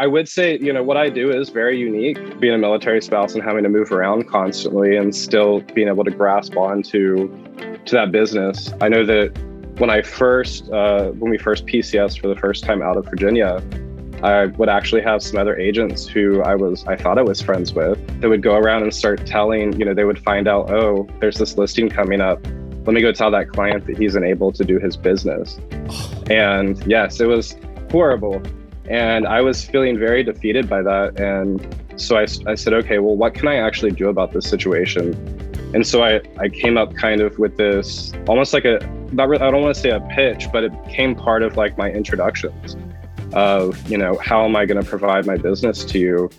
I would say, you know, what I do is very unique. Being a military spouse and having to move around constantly and still being able to grasp onto to that business. I know that when I first, uh, when we first PCS for the first time out of Virginia, I would actually have some other agents who I was, I thought I was friends with, that would go around and start telling, you know, they would find out, oh, there's this listing coming up. Let me go tell that client that he's unable to do his business. And yes, it was horrible. And I was feeling very defeated by that. And so I, I said, okay, well, what can I actually do about this situation? And so I, I came up kind of with this almost like a, not really, I don't want to say a pitch, but it became part of like my introductions of, you know, how am I going to provide my business to you?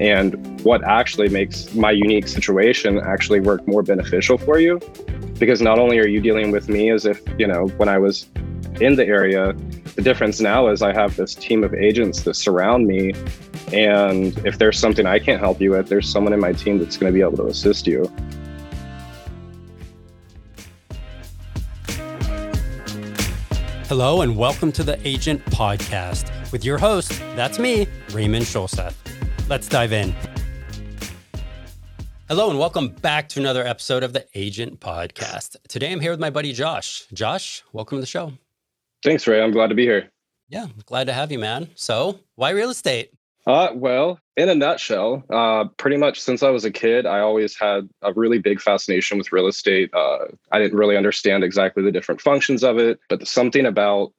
And what actually makes my unique situation actually work more beneficial for you? Because not only are you dealing with me as if, you know, when I was in the area, the difference now is I have this team of agents that surround me. And if there's something I can't help you with, there's someone in my team that's going to be able to assist you. Hello, and welcome to the Agent Podcast with your host, that's me, Raymond Scholseth. Let's dive in. Hello, and welcome back to another episode of the Agent Podcast. Today I'm here with my buddy Josh. Josh, welcome to the show. Thanks, Ray. I'm glad to be here. Yeah, glad to have you, man. So, why real estate? Uh, well, in a nutshell, uh, pretty much since I was a kid, I always had a really big fascination with real estate. Uh, I didn't really understand exactly the different functions of it, but something about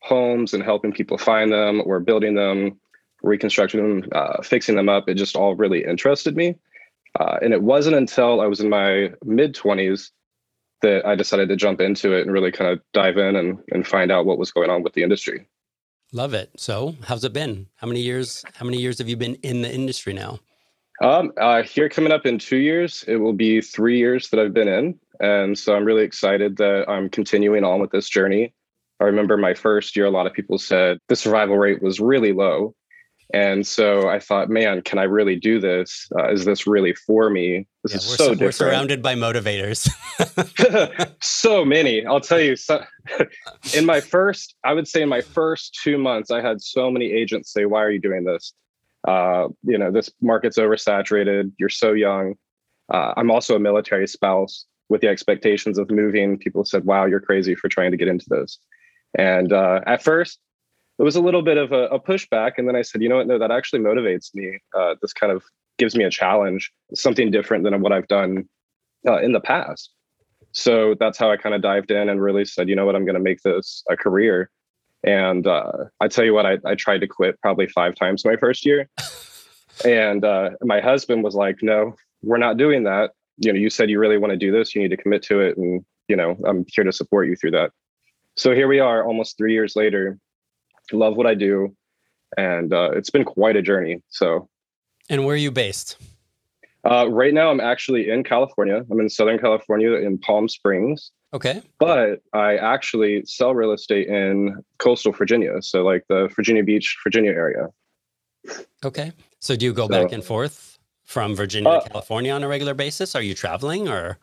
homes and helping people find them or building them, reconstructing them, uh, fixing them up, it just all really interested me. Uh, and it wasn't until I was in my mid 20s that I decided to jump into it and really kind of dive in and, and find out what was going on with the industry. Love it. So, how's it been? How many years? How many years have you been in the industry now? Um, uh, here coming up in two years, it will be three years that I've been in, and so I'm really excited that I'm continuing on with this journey. I remember my first year, a lot of people said the survival rate was really low, and so I thought, man, can I really do this? Uh, is this really for me? This yeah, is so, so different. We're surrounded by motivators. so many. I'll tell you. So, in my first, I would say in my first two months, I had so many agents say, "Why are you doing this? Uh, you know, this market's oversaturated. You're so young." Uh, I'm also a military spouse with the expectations of moving. People said, "Wow, you're crazy for trying to get into this." And uh, at first, it was a little bit of a, a, pushback. And then I said, you know what? No, that actually motivates me. Uh, this kind of gives me a challenge, something different than what I've done uh, in the past. So that's how I kind of dived in and really said, you know what? I'm going to make this a career. And uh, I tell you what, I, I tried to quit probably five times my first year. and uh, my husband was like, no, we're not doing that. You know, you said you really want to do this. You need to commit to it. And, you know, I'm here to support you through that. So here we are almost three years later love what I do, and uh, it's been quite a journey. So, and where are you based? Uh, right now, I'm actually in California. I'm in Southern California in Palm Springs. Okay. But I actually sell real estate in coastal Virginia, so like the Virginia Beach, Virginia area. Okay. So do you go so, back and forth from Virginia uh, to California on a regular basis? Are you traveling or?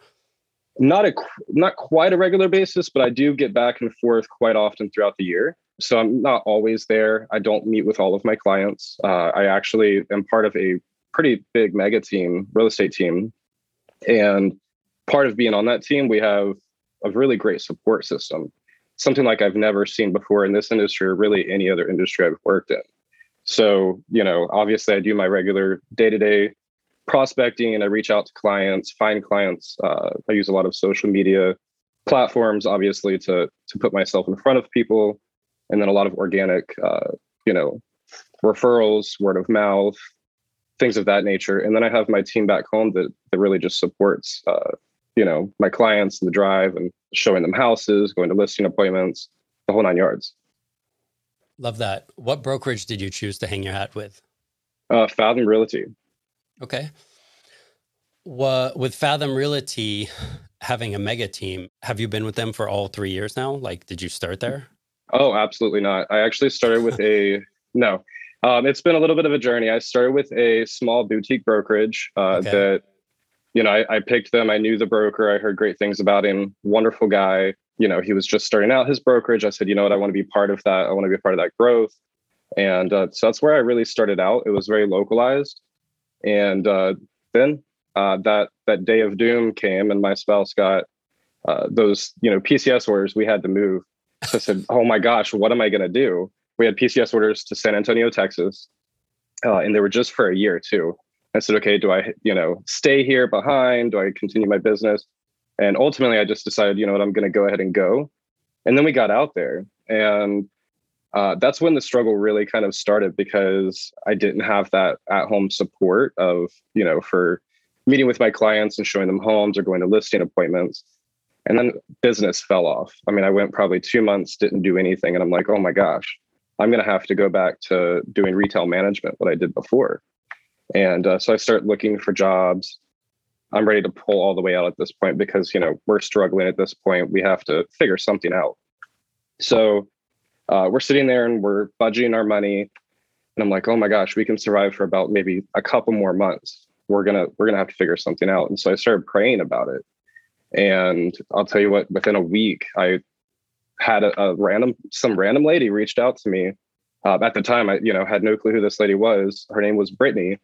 Not a not quite a regular basis, but I do get back and forth quite often throughout the year. So I'm not always there. I don't meet with all of my clients. Uh, I actually am part of a pretty big mega team, real estate team. And part of being on that team, we have a really great support system, something like I've never seen before in this industry or really any other industry I've worked in. So, you know, obviously I do my regular day to day prospecting and I reach out to clients, find clients. Uh, I use a lot of social media platforms, obviously, to, to put myself in front of people and then a lot of organic, uh, you know, referrals, word of mouth, things of that nature. And then I have my team back home that that really just supports, uh, you know, my clients in the drive and showing them houses, going to listing appointments, the whole nine yards. Love that. What brokerage did you choose to hang your hat with? Uh, Fathom Realty. Okay. Well, with Fathom Realty having a mega team, have you been with them for all three years now? Like, did you start there? Oh, absolutely not. I actually started with a no. Um, it's been a little bit of a journey. I started with a small boutique brokerage uh, okay. that, you know, I, I, picked them. I knew the broker. I heard great things about him. Wonderful guy. You know, he was just starting out his brokerage. I said, you know what, I want to be part of that. I want to be a part of that growth. And uh, so that's where I really started out. It was very localized. And uh, then uh, that that day of doom came, and my spouse got uh, those you know PCS orders. We had to move. So I said, "Oh my gosh, what am I going to do?" We had PCS orders to San Antonio, Texas, uh, and they were just for a year too. I said, "Okay, do I you know stay here behind? Do I continue my business?" And ultimately, I just decided, you know what, I'm going to go ahead and go. And then we got out there, and uh, that's when the struggle really kind of started because I didn't have that at home support of, you know, for meeting with my clients and showing them homes or going to listing appointments. And then business fell off. I mean, I went probably two months, didn't do anything. And I'm like, oh my gosh, I'm going to have to go back to doing retail management, what I did before. And uh, so I start looking for jobs. I'm ready to pull all the way out at this point because, you know, we're struggling at this point. We have to figure something out. So uh, we're sitting there and we're budgeting our money. And I'm like, oh my gosh, we can survive for about maybe a couple more months we're gonna we're gonna have to figure something out and so i started praying about it and i'll tell you what within a week i had a, a random some random lady reached out to me. Uh, at the time i you know had no clue who this lady was. Her name was brittany.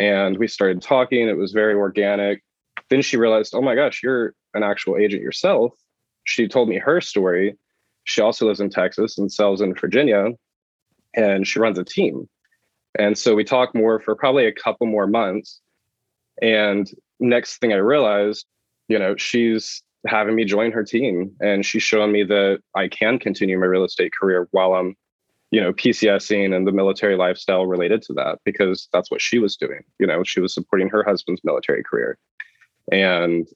And we started talking. It was very organic. Then she realized oh my gosh you're an actual agent yourself. She told me her story. She also lives in texas and sells in virginia. And she runs a team. And so we talked more for probably a couple more months. And next thing I realized, you know, she's having me join her team and she's showing me that I can continue my real estate career while I'm, you know, PCSing and the military lifestyle related to that because that's what she was doing. You know, she was supporting her husband's military career. And,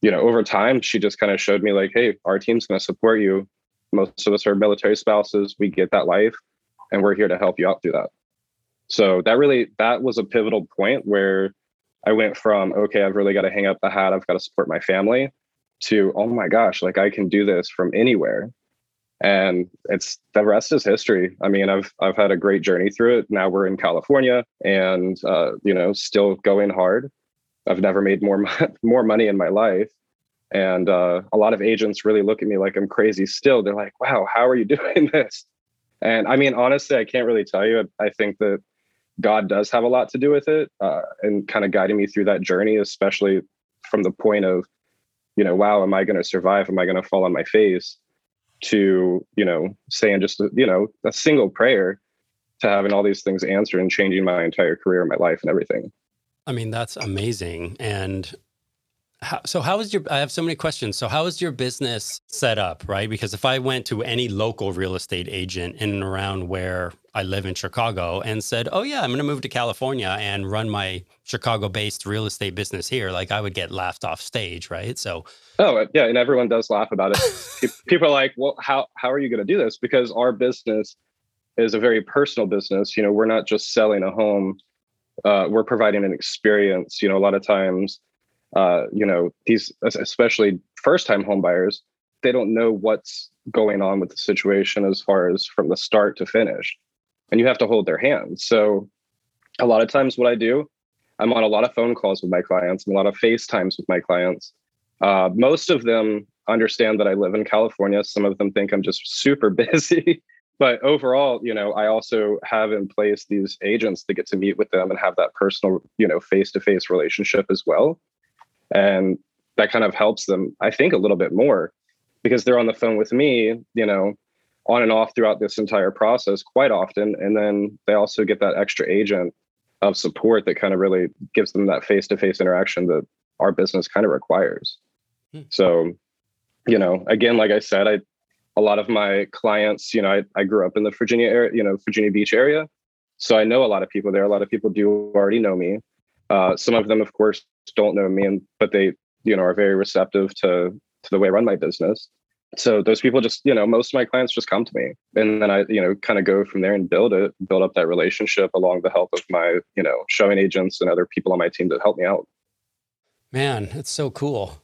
you know, over time, she just kind of showed me like, hey, our team's going to support you. Most of us are military spouses. We get that life and we're here to help you out through that. So that really, that was a pivotal point where I went from, okay, I've really got to hang up the hat, I've got to support my family, to, oh my gosh, like I can do this from anywhere. And it's the rest is history. I mean, I've I've had a great journey through it. Now we're in California, and uh, you know, still going hard. I've never made more more money in my life, and uh, a lot of agents really look at me like I'm crazy. Still, they're like, "Wow, how are you doing this?" And I mean, honestly, I can't really tell you. I think that God does have a lot to do with it uh, and kind of guiding me through that journey, especially from the point of, you know, wow, am I going to survive? Am I going to fall on my face? To, you know, saying just, you know, a single prayer to having all these things answered and changing my entire career, my life, and everything. I mean, that's amazing. And how, so how is your i have so many questions. So how is your business set up right? Because if i went to any local real estate agent in and around where i live in chicago and said oh yeah i'm going to move to california and run my chicago based real estate business here like i would get laughed off stage right? So oh yeah and everyone does laugh about it. People are like well how, how are you going to do this? Because our business is a very personal business. You know we're not just selling a home uh, we're providing an experience. You know a lot of times uh, you know, these especially first time home buyers, they don't know what's going on with the situation as far as from the start to finish. And you have to hold their hand. So a lot of times what I do, I'm on a lot of phone calls with my clients and a lot of FaceTimes with my clients. Uh, most of them understand that I live in California. Some of them think I'm just super busy. but overall, you know, I also have in place these agents that get to meet with them and have that personal, you know, face-to-face relationship as well. And that kind of helps them, I think, a little bit more because they're on the phone with me, you know, on and off throughout this entire process quite often. And then they also get that extra agent of support that kind of really gives them that face to face interaction that our business kind of requires. Hmm. So, you know, again, like I said, I, a lot of my clients, you know, I, I grew up in the Virginia area, you know, Virginia Beach area. So I know a lot of people there. A lot of people do already know me. Uh, some of them, of course, don't know me, and but they, you know, are very receptive to to the way I run my business. So those people just, you know, most of my clients just come to me, and then I, you know, kind of go from there and build it, build up that relationship along the help of my, you know, showing agents and other people on my team that help me out. Man, it's so cool.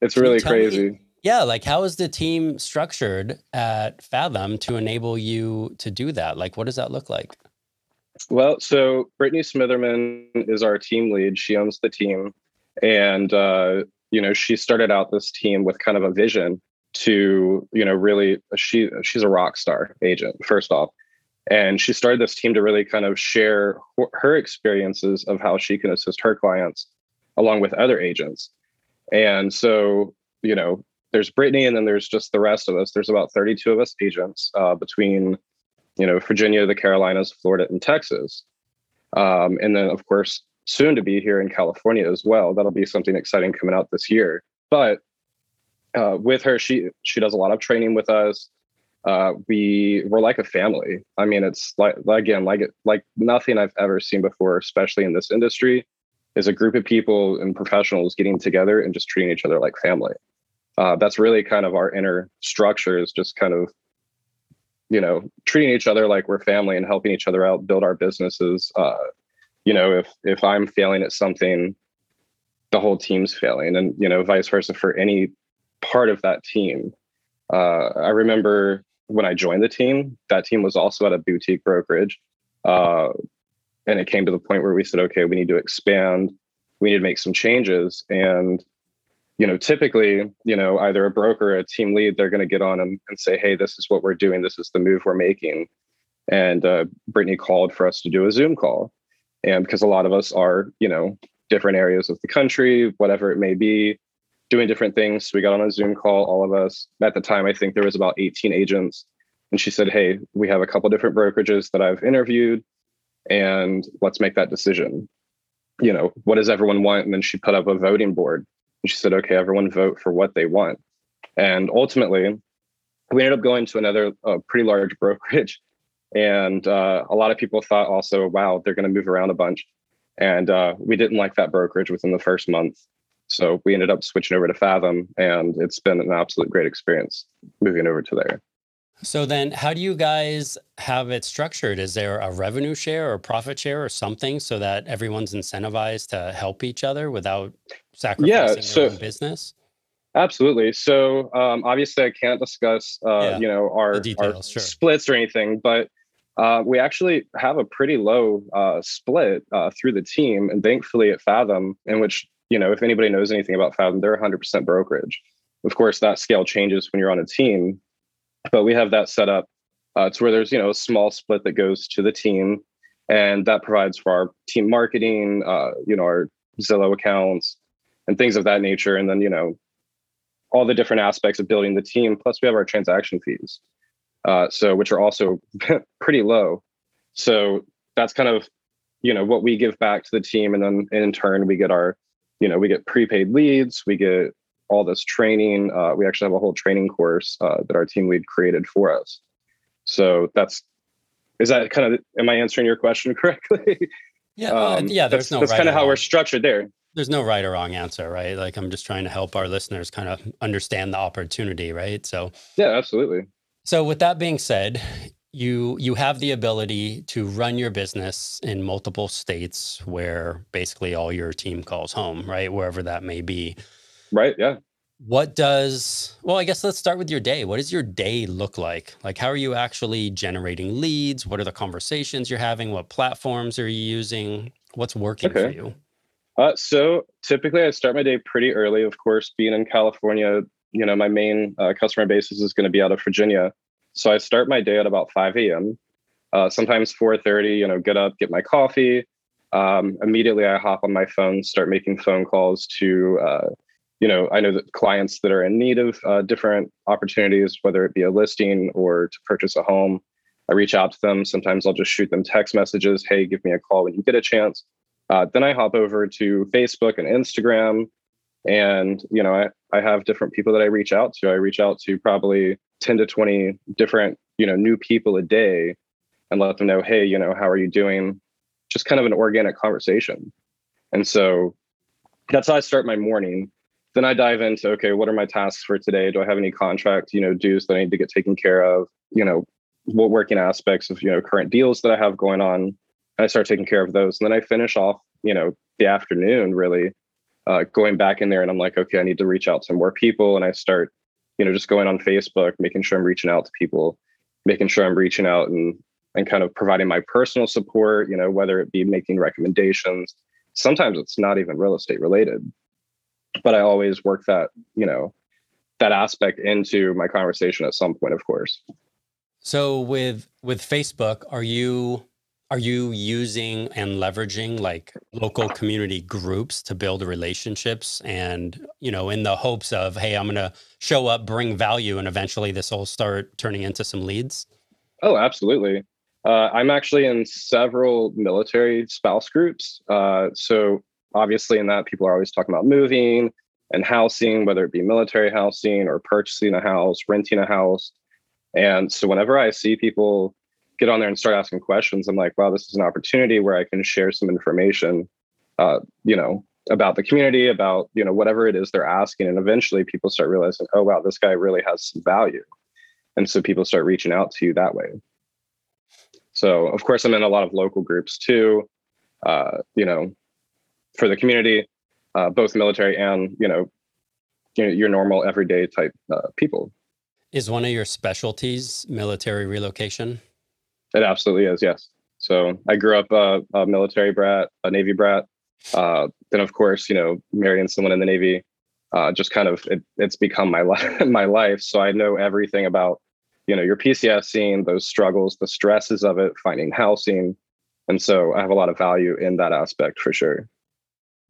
It's Can really crazy. Me, yeah, like how is the team structured at Fathom to enable you to do that? Like, what does that look like? Well, so Brittany Smitherman is our team lead. She owns the team. And, uh, you know, she started out this team with kind of a vision to, you know, really, she she's a rock star agent, first off. And she started this team to really kind of share her experiences of how she can assist her clients along with other agents. And so, you know, there's Brittany and then there's just the rest of us. There's about 32 of us agents uh, between, you know, Virginia, the Carolinas, Florida, and Texas. Um, and then, of course, soon to be here in California as well. That'll be something exciting coming out this year. But uh, with her, she she does a lot of training with us. Uh, we we're like a family. I mean, it's like again like like nothing I've ever seen before, especially in this industry. Is a group of people and professionals getting together and just treating each other like family. Uh, that's really kind of our inner structure is just kind of you know treating each other like we're family and helping each other out build our businesses uh, you know if if i'm failing at something the whole team's failing and you know vice versa for any part of that team. Uh, i remember when i joined the team that team was also at a boutique brokerage uh, and it came to the point where we said okay we need to expand. We need to make some changes. And you know typically you know either a broker or a team lead they're going to get on and, and, say hey this is what we're doing. This is the move we're making. And uh, brittany called for us to do a zoom call. And because a lot of us are you know different areas of the country whatever it may be doing different things. So we got on a zoom call all of us. At the time i think there was about 18 agents. And she said hey we have a couple different brokerages that i've interviewed and let's make that decision. You know what does everyone want? And then she put up a voting board and she said okay everyone vote for what they want and ultimately we ended up going to another uh, pretty large brokerage and uh, a lot of people thought also, wow, they're going to move around a bunch. And uh, we didn't like that brokerage within the first month. So we ended up switching over to Fathom, and it's been an absolute great experience moving over to there. So then, how do you guys have it structured? Is there a revenue share or profit share or something so that everyone's incentivized to help each other without sacrificing yeah, so, their own business? Absolutely. So um, obviously, I can't discuss uh, yeah, you know our, details, our sure. splits or anything, but uh, we actually have a pretty low uh, split uh, through the team, and thankfully at Fathom, in which you know if anybody knows anything about Fathom, they're 100% brokerage. Of course, that scale changes when you're on a team, but we have that set up uh, to where there's you know a small split that goes to the team, and that provides for our team marketing, uh, you know, our Zillow accounts and things of that nature, and then you know all the different aspects of building the team. Plus, we have our transaction fees uh, so which are also pretty low. So that's kind of you know what we give back to the team, and then in turn we get our you know we get prepaid leads, we get all this training. Uh, we actually have a whole training course uh, that our team lead created for us. So that's is that kind of am I answering your question correctly? Yeah, uh, um, yeah. There's that's, no. That's right kind of how we're structured there. There's no right or wrong answer, right? Like I'm just trying to help our listeners kind of understand the opportunity, right? So yeah, absolutely. So with that being said, you you have the ability to run your business in multiple states where basically all your team calls home, right? Wherever that may be. Right, yeah. What does well, I guess let's start with your day. What does your day look like? Like how are you actually generating leads? What are the conversations you're having? What platforms are you using? What's working okay. for you? Uh, so typically I start my day pretty early. Of course, being in California, you know, my main uh, customer base is going to be out of Virginia. So I start my day at about 5 a.m. Uh, sometimes 4:30. You know, get up, get my coffee. Um, immediately, I hop on my phone, start making phone calls to, uh, you know, I know that clients that are in need of uh, different opportunities, whether it be a listing or to purchase a home. I reach out to them. Sometimes I'll just shoot them text messages. Hey, give me a call when you get a chance. Uh, then I hop over to Facebook and Instagram and you know I, I have different people that i reach out to. I reach out to probably 10 to 20 different you know new people a day and let them know hey you know how are you doing? Just kind of an organic conversation. And so that's how i start my morning. Then i dive into okay what are my tasks for today? Do i have any contract you know dues that i need to get taken care of? You know what working aspects of you know current deals that i have going on i start taking care of those and then i finish off you know the afternoon really uh, going back in there and I'm like, okay, I need to reach out to more people. And I start, you know, just going on Facebook, making sure I'm reaching out to people, making sure I'm reaching out and and kind of providing my personal support, you know, whether it be making recommendations. Sometimes it's not even real estate related, but I always work that, you know, that aspect into my conversation at some point, of course. So with with Facebook, are you are you using and leveraging like local community groups to build relationships and you know in the hopes of hey i'm going to show up bring value and eventually this will start turning into some leads? Oh absolutely. Uh, i'm actually in several military spouse groups. Uh, so obviously in that people are always talking about moving and housing whether it be military housing or purchasing a house renting a house. And so whenever i see people get on there and start asking questions, I'm like, wow, this is an opportunity where I can share some information, uh, you know, about the community, about, you know, whatever it is they're asking. And eventually people start realizing, oh, wow, this guy really has some value. And so people start reaching out to you that way. So, of course, I'm in a lot of local groups too, uh, you know, for the community, uh, both military and, you know, you know, your normal everyday type uh, people. Is one of your specialties military relocation? It absolutely is. Yes. So I grew up uh, a military brat, a Navy brat. Uh, then, of course, you know, marrying someone in the Navy, uh, just kind of it, it's become my life. my life. So I know everything about, you know, your PCS scene, those struggles, the stresses of it, finding housing, and so I have a lot of value in that aspect for sure.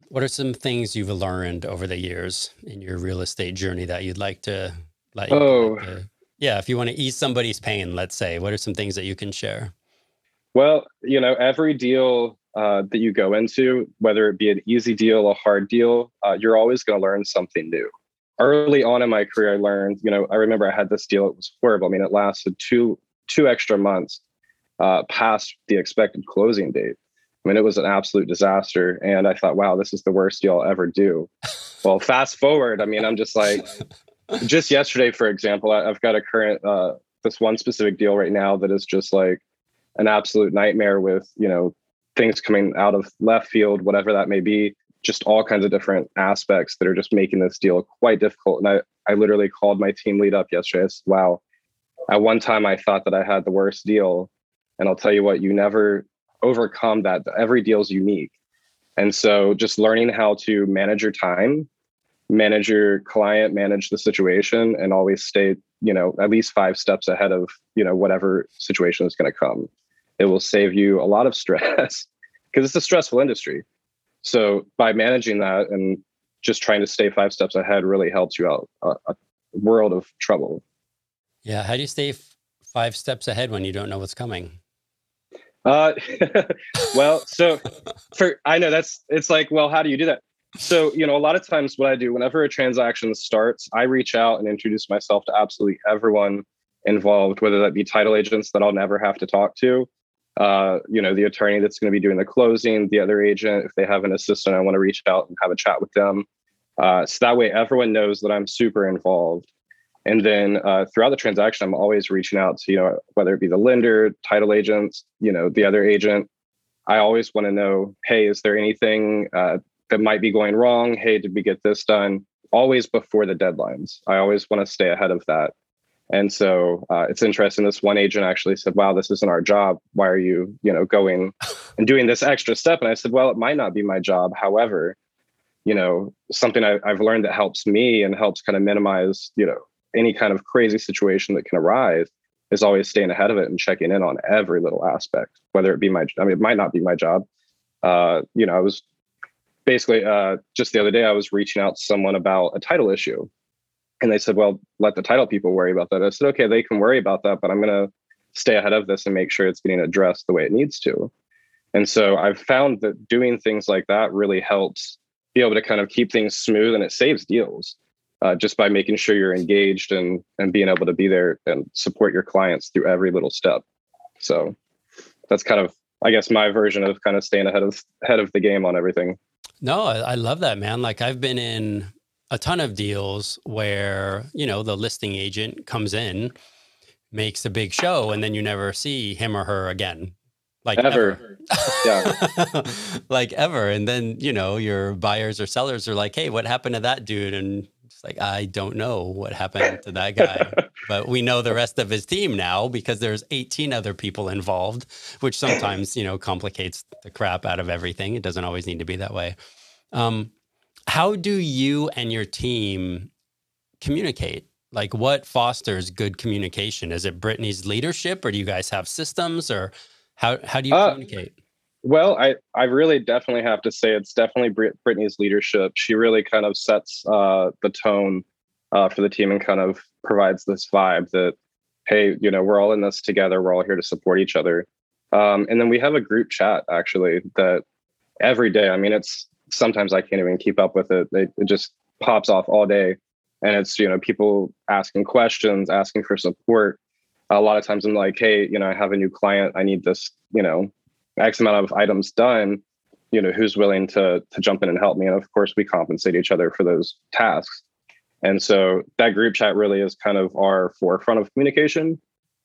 What are some things you've learned over the years in your real estate journey that you'd like to like? Oh, like to yeah, if you want to ease somebody's pain, let's say, what are some things that you can share? Well, you know, every deal uh, that you go into, whether it be an easy deal, or a hard deal, uh, you're always going to learn something new. Early on in my career, I learned, you know, I remember I had this deal. It was horrible. I mean, it lasted two two extra months uh, past the expected closing date. I mean, it was an absolute disaster. And I thought, wow, this is the worst deal I'll ever do. well, fast forward, I mean, I'm just like, just yesterday, for example, I, have got a current uh, this one specific deal right now that is just like an absolute nightmare with you know things coming out of left field, whatever that may be, just all kinds of different aspects that are just making this deal quite difficult. And I I literally called my team lead up yesterday. I said, "Wow, at one time I thought that I had the worst deal, and I'll tell you what, you never overcome that. Every deal is unique." And so just learning how to manage your time manage your client, manage the situation, and always stay, you know, at least five steps ahead of, you know, whatever situation is going to come. It will save you a lot of stress because it's a stressful industry. So by managing that and just trying to stay five steps ahead really helps you out a, a world of trouble. Yeah. How do you stay f- five steps ahead when you don't know what's coming? Uh, well, so for I know that's it's like, well, how do you do that? So, you know, a lot of times what I do whenever a transaction starts, I reach out and introduce myself to absolutely everyone involved, whether that be title agents that I'll never have to talk to, uh, you know, the attorney that's going to be doing the closing, the other agent, if they have an assistant, I want to reach out and have a chat with them. Uh, so that way everyone knows that I'm super involved. And then uh, throughout the transaction, I'm always reaching out to, you know, whether it be the lender, title agents, you know, the other agent. I always want to know, hey, is there anything uh, that might be going wrong. Hey, did we get this done? Always before the deadlines. I always want to stay ahead of that. And so uh, it's interesting. This one agent actually said, "Wow, this isn't our job. Why are you, you know, going and doing this extra step?" And I said, "Well, it might not be my job. However, you know, something I, I've learned that helps me and helps kind of minimize, you know, any kind of crazy situation that can arise is always staying ahead of it and checking in on every little aspect, whether it be my, I mean, it might not be my job. Uh, you know, I was basically uh, just the other day i was reaching out to someone about a title issue. And they said well let the title people worry about that. I said okay they can worry about that but i'm going to stay ahead of this and make sure it's getting addressed the way it needs to. And so i've found that doing things like that really helps be able to kind of keep things smooth and it saves deals uh, just by making sure you're engaged and and being able to be there and support your clients through every little step. So that's kind of i guess my version of kind of staying ahead of ahead of the game on everything no, I, I love that, man. Like I've been in a ton of deals where, you know, the listing agent comes in, makes a big show, and then you never see him or her again. Like ever. ever. yeah. like ever. And then, you know, your buyers or sellers are like, hey, what happened to that dude? And it's like, I don't know what happened to that guy. but we know the rest of his team now because there's 18 other people involved, which sometimes, you know, complicates the crap out of everything. It doesn't always need to be that way. Um, how do you and your team communicate? Like, what fosters good communication? Is it Brittany's leadership, or do you guys have systems, or how how do you uh, communicate? Well, I I really definitely have to say it's definitely Brit- Brittany's leadership. She really kind of sets uh, the tone uh, for the team and kind of provides this vibe that hey, you know, we're all in this together. We're all here to support each other. Um, and then we have a group chat actually that every day. I mean, it's sometimes I can't even keep up with it. It, it just pops off all day, and it's you know people asking questions, asking for support. A lot of times I'm like, hey, you know, I have a new client. I need this, you know, X amount of items done. You know, who's willing to to jump in and help me? And of course, we compensate each other for those tasks. And so that group chat really is kind of our forefront of communication.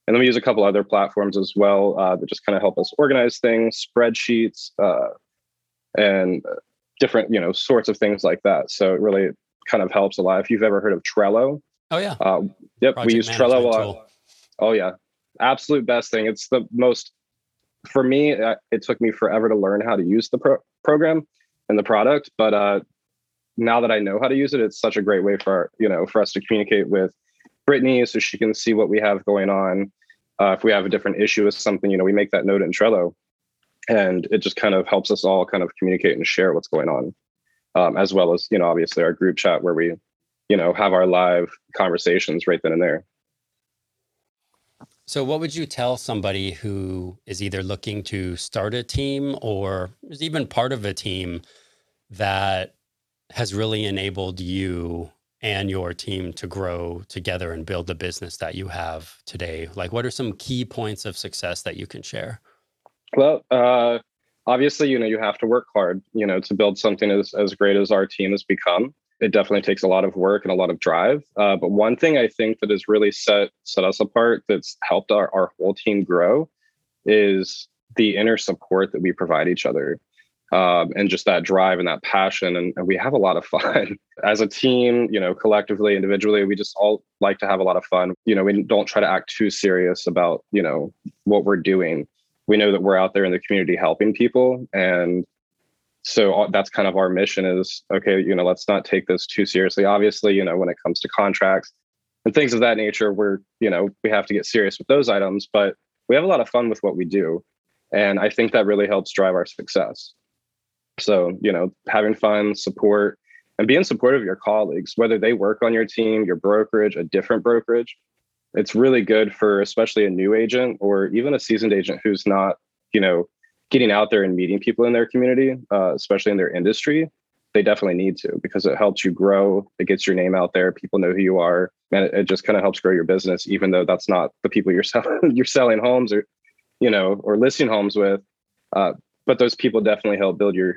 And then we use a couple other platforms as well uh, that just kind of help us organize things, spreadsheets, uh, and different you know sorts of things like that. So it really kind of helps a lot. If you've ever heard of Trello, oh yeah, uh, yep, Project we use Trello a lot. Oh yeah, absolute best thing. It's the most for me. Uh, it took me forever to learn how to use the pro- program and the product, but uh, now that I know how to use it, it's such a great way for you know for us to communicate with Brittany so she can see what we have going on. Uh, if we have a different issue with something, you know, we make that note in Trello and it just kind of helps us all kind of communicate and share what's going on um, as well as you know obviously our group chat where we you know have our live conversations right then and there so what would you tell somebody who is either looking to start a team or is even part of a team that has really enabled you and your team to grow together and build the business that you have today like what are some key points of success that you can share well, uh, obviously, you know, you have to work hard, you know, to build something as, as great as our team has become. It definitely takes a lot of work and a lot of drive. Uh, but one thing I think that has really set set us apart, that's helped our, our whole team grow, is the inner support that we provide each other. Um, and just that drive and that passion and, and, we have a lot of fun as a team you know collectively individually we just all like to have a lot of fun you know we don't try to act too serious about you know what we're doing we know that we're out there in the community helping people and so uh, that's kind of our mission is okay you know let's not take this too seriously. Obviously you know when it comes to contracts and things of that nature we're you know we have to get serious with those items but we have a lot of fun with what we do. And i think that really helps drive our success. So you know having fun support and being supportive of your colleagues whether they work on your team your brokerage a different brokerage it's really good for especially a new agent or even a seasoned agent who's not you know getting out there and meeting people in their community uh, especially in their industry they definitely need to because it helps you grow. It gets your name out there. People know who you are. And it, it just kind of helps grow your business even though that's not the people you're selling you're selling homes or you know or listing homes with. Uh, but those people definitely help build your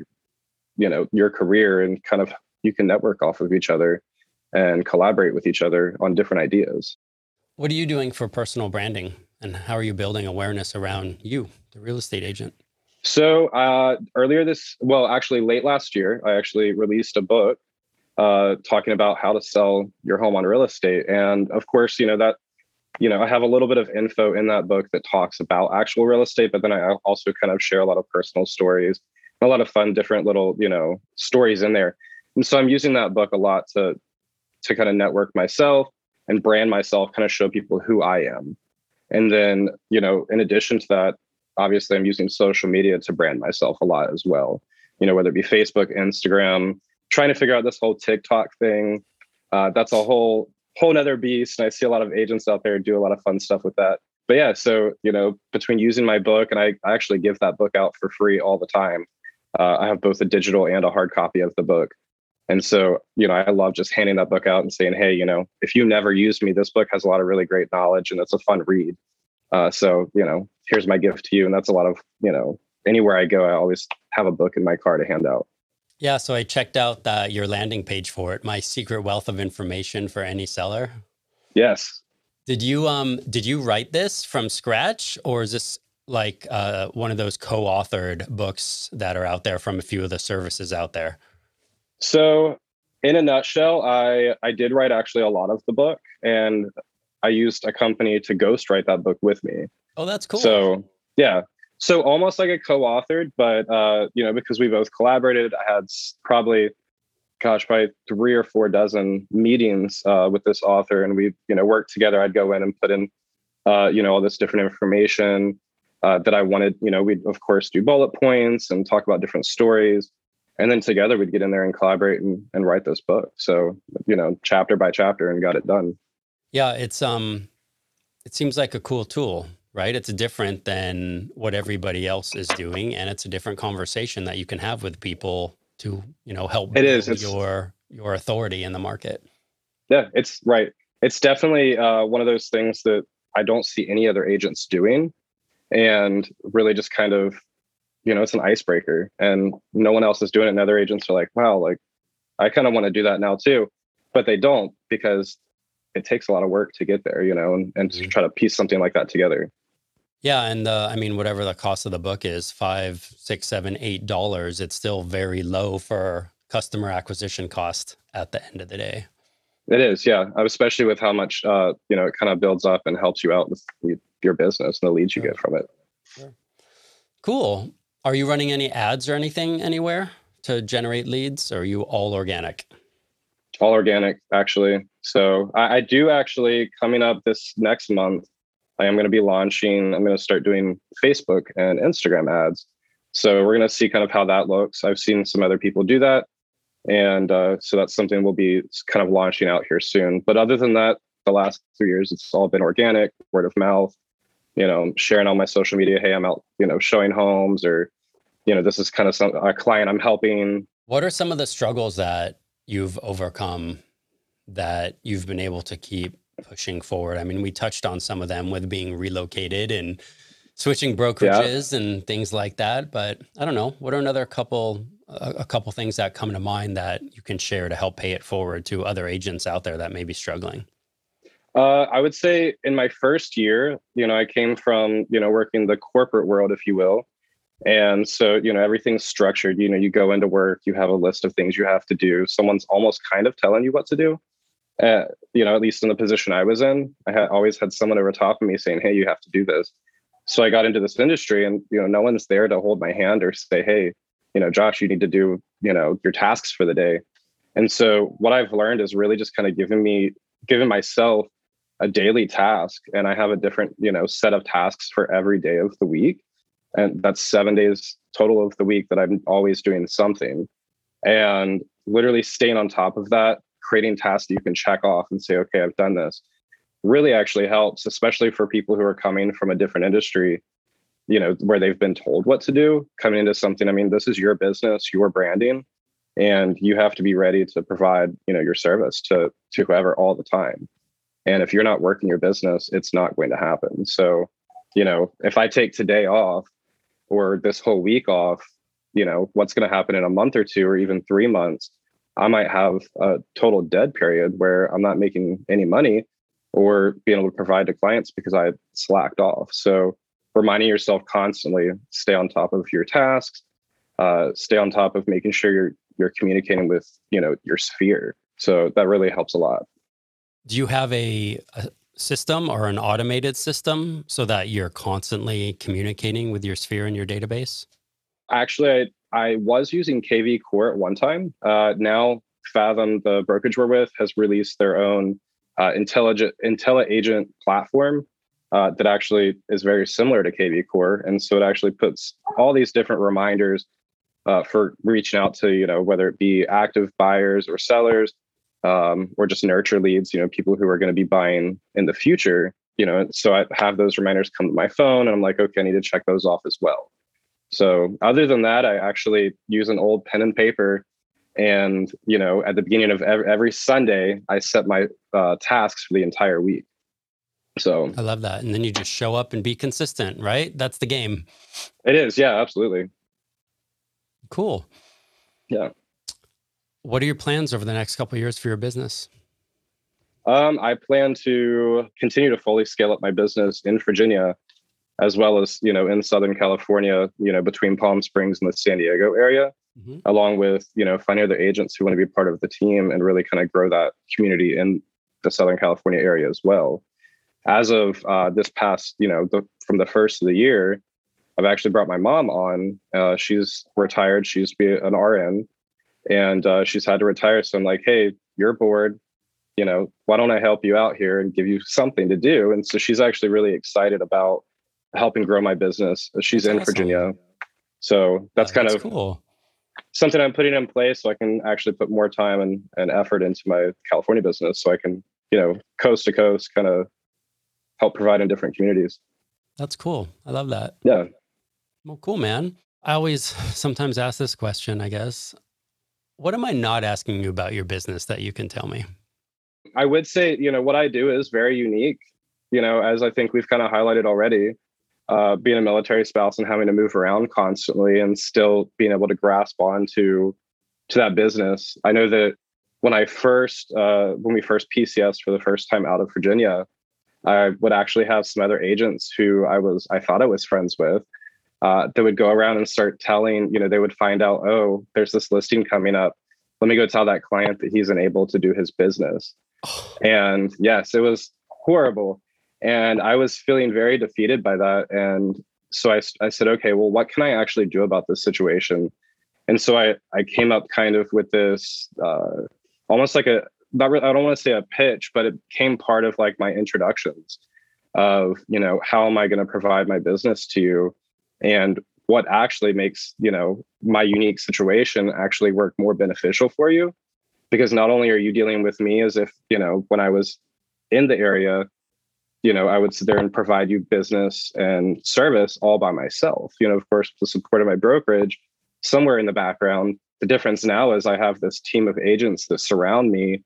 you know your career and kind of you can network off of each other and collaborate with each other on different ideas. What are you doing for personal branding? And how are you building awareness around you, the real estate agent? So, uh, earlier this, well, actually, late last year, I actually released a book uh, talking about how to sell your home on real estate. And of course, you know, that, you know, I have a little bit of info in that book that talks about actual real estate, but then I also kind of share a lot of personal stories, a lot of fun, different little, you know, stories in there. And so I'm using that book a lot to, to kind of network myself and brand myself, kind of show people who I am. And then, you know, in addition to that, obviously I'm using social media to brand myself a lot as well. You know, whether it be Facebook, Instagram, trying to figure out this whole TikTok thing. Uh, that's a whole whole nother beast. And I see a lot of agents out there do a lot of fun stuff with that. But yeah, so you know, between using my book and I, I actually give that book out for free all the time. Uh, I have both a digital and a hard copy of the book. And so, you know, I love just handing that book out and saying, hey, you know, if you never used me, this book has a lot of really great knowledge and it's a fun read. Uh, so, you know, here's my gift to you. And that's a lot of, you know, anywhere I go, I always have a book in my car to hand out. Yeah. So I checked out uh, your landing page for it, my secret wealth of information for any seller. Yes. Did you um did you write this from scratch or is this like uh, one of those co-authored books that are out there from a few of the services out there? So, in a nutshell, I I did write actually a lot of the book, and I used a company to ghostwrite that book with me. Oh, that's cool. So yeah, so almost like a co-authored, but uh, you know, because we both collaborated, I had probably gosh, probably three or four dozen meetings uh, with this author, and we, you know, worked together. I'd go in and put in, uh, you know, all this different information uh, that I wanted. You know, we'd of course do bullet points and talk about different stories, and then together we'd get in there and collaborate and, and write this book. So, you know, chapter by chapter, and got it done. Yeah, it's um, it seems like a cool tool right? It's different than what everybody else is doing, and it's a different conversation that you can have with people to, you know, help it is it's, your your authority in the market. Yeah, it's right. It's definitely uh, one of those things that I don't see any other agents doing, and really just kind of, you know, it's an icebreaker, and no one else is doing it. And other agents are like, wow, like I kind of want to do that now too, but they don't because it takes a lot of work to get there, you know, and, and mm-hmm. to try to piece something like that together. Yeah, and uh, I mean, whatever the cost of the book is, five, six, seven, eight dollars, it's still very low for customer acquisition cost at the end of the day. It is, yeah, especially with how much uh, you know it kind of builds up and helps you out with your business and the leads you get from it. Sure. Cool. Are you running any ads or anything anywhere to generate leads, or are you all organic? All organic, actually. So I, I do actually coming up this next month. I am going to be launching, I'm going to start doing Facebook and Instagram ads. So we're going to see kind of how that looks. I've seen some other people do that. And uh, so that's something we'll be kind of launching out here soon. But other than that, the last three years, it's all been organic, word of mouth, you know, sharing on my social media. Hey, I'm out, you know, showing homes or, you know, this is kind of some a client I'm helping. What are some of the struggles that you've overcome that you've been able to keep pushing forward? I mean, we touched on some of them with being relocated and switching brokerages yeah. and things like that. But I don't know. What are another couple a, a, couple things that come to mind that you can share to help pay it forward to other agents out there that may be struggling? Uh, I would say in my first year, you know, I came from you know working the corporate world, if you will, and so you know everything's structured. You know, you go into work, you have a list of things you have to do. Someone's almost kind of telling you what to do uh, you know, at least in the position I was in, I had always had someone over top of me saying, "Hey, you have to do this." So I got into this industry, and you know, no one's there to hold my hand or say, "Hey, you know, Josh, you need to do you know your tasks for the day." And so what I've learned is really just kind of giving me, giving myself a daily task, and I have a different you know set of tasks for every day of the week, and that's seven days total of the week that I'm always doing something, and literally staying on top of that creating tasks that you can check off and say, okay, I've done this really actually helps, especially for people who are coming from a different industry, you know, where they've been told what to do, coming into something. I mean, this is your business, your branding, and you have to be ready to provide, you know, your service to to whoever all the time. And if you're not working your business, it's not going to happen. So, you know, if I take today off or this whole week off, you know, what's going to happen in a month or two or even three months I might have a total dead period where I'm not making any money or being able to provide to clients because I slacked off. So reminding yourself constantly, stay on top of your tasks, uh, stay on top of making sure you're you're communicating with you know your sphere. So that really helps a lot. Do you have a, a system or an automated system so that you're constantly communicating with your sphere and your database? Actually, I I was using KV Core at one time. Uh, now, Fathom, the brokerage we're with, has released their own uh, intelligent IntelliAgent platform uh, that actually is very similar to KV Core, and so it actually puts all these different reminders uh, for reaching out to you know whether it be active buyers or sellers, um, or just nurture leads. You know, people who are going to be buying in the future. You know, so I have those reminders come to my phone, and I'm like, okay, I need to check those off as well. So other than that, I actually use an old pen and paper. And, you know, at the beginning of every, every Sunday, I set my uh, tasks for the entire week. So I love that. And then you just show up and be consistent, right? That's the game. It is. Yeah, absolutely. Cool. Yeah. What are your plans over the next couple years for your business? Um, I plan to continue to fully scale up my business in Virginia as well as you know in Southern California, you know between Palm Springs and the San Diego area, mm-hmm. along with you know finding other agents who want to be part of the team and really kind of grow that community in the Southern California area as well. As of uh, this past, you know, the, from the first of the year, I've actually brought my mom on. Uh, she's retired; she's be an RN, and uh, she's had to retire. So I'm like, hey, you're bored. You know, why don't I help you out here and give you something to do? And so she's actually really excited about helping grow my business. Uh, she's that's in awesome. Virginia. So that's, kind of cool. something I'm putting in place so I can actually put more time and, and effort into my California business so I can, you know, coast to coast kind of help provide in different communities. That's cool. I love that. Yeah. Well, cool, man. I always sometimes ask this question, I guess. What am I not asking you about your business that you can tell me? I would say, you know, what I do is very unique. You know, as I think we've kind of highlighted already, uh, being a military spouse and having to move around constantly and still being able to grasp onto to that business. I know that when I first, uh, when we first PCS for the first time out of Virginia, I would actually have some other agents who I was, I thought I was friends with, uh, that would go around and start telling, you know, they would find out, oh, there's this listing coming up. Let me go tell that client that he's unable to do his business. and yes, it was horrible. And I was feeling very defeated by that. And so I, I said, okay, well, what can I actually do about this situation? And so I, I came up kind of with this uh, almost like a, not I don't want to say a pitch, but it became part of like my introductions of, you know, how am I going to provide my business to you? And what actually makes, you know, my unique situation actually work more beneficial for you? Because not only are you dealing with me as if, you know, when I was in the area, you know, I would sit there and provide you business and service all by myself. You know, of course, the support of my brokerage somewhere in the background. The difference now is I have this team of agents that surround me.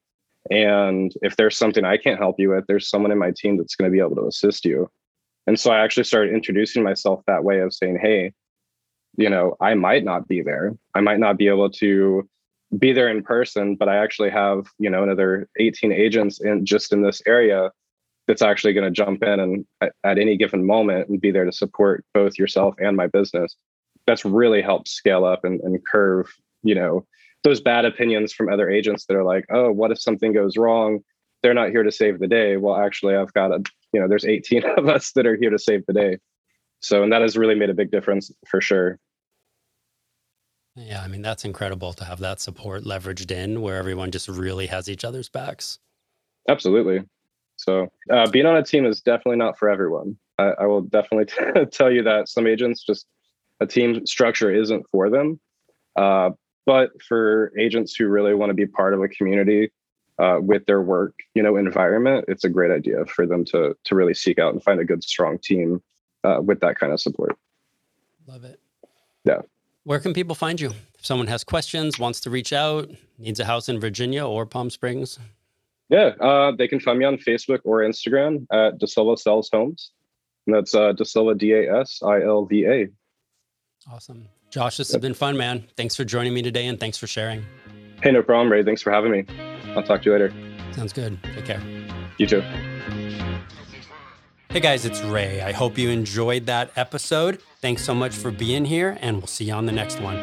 And if there's something I can't help you with, there's someone in my team that's going to be able to assist you. And so I actually started introducing myself that way of saying, hey, you know, I might not be there. I might not be able to be there in person, but I actually have, you know, another 18 agents in just in this area that's actually going to jump in and at, at, any given moment and be there to support both yourself and my business. That's really helped scale up and, and curve, you know, those bad opinions from other agents that are like, oh, what if something goes wrong? They're not here to save the day. Well, actually, I've got a, you know, there's 18 of us that are here to save the day. So, and that has really made a big difference for sure. Yeah, I mean, that's incredible to have that support leveraged in where everyone just really has each other's backs. Absolutely. So uh, being on a team is definitely not for everyone. I, I will definitely t- tell you that some agents just a team structure isn't for them. Uh, but for agents who really want to be part of a community uh, with their work, you know, environment, it's a great idea for them to to really seek out and find a good, strong team uh, with that kind of support. Love it. Yeah. Where can people find you? If someone has questions, wants to reach out, needs a house in Virginia or Palm Springs. Yeah, uh, they can find me on Facebook or Instagram at DaSilva Sells Homes. And that's uh, DaSilva, D A S I L V A. Awesome. Josh, this has been fun, man. Thanks for joining me today and thanks for sharing. Hey, no problem, Ray. Thanks for having me. I'll talk to you later. Sounds good. Take care. You too. Hey guys, it's Ray. I hope you enjoyed that episode. Thanks so much for being here, and we'll see you on the next one.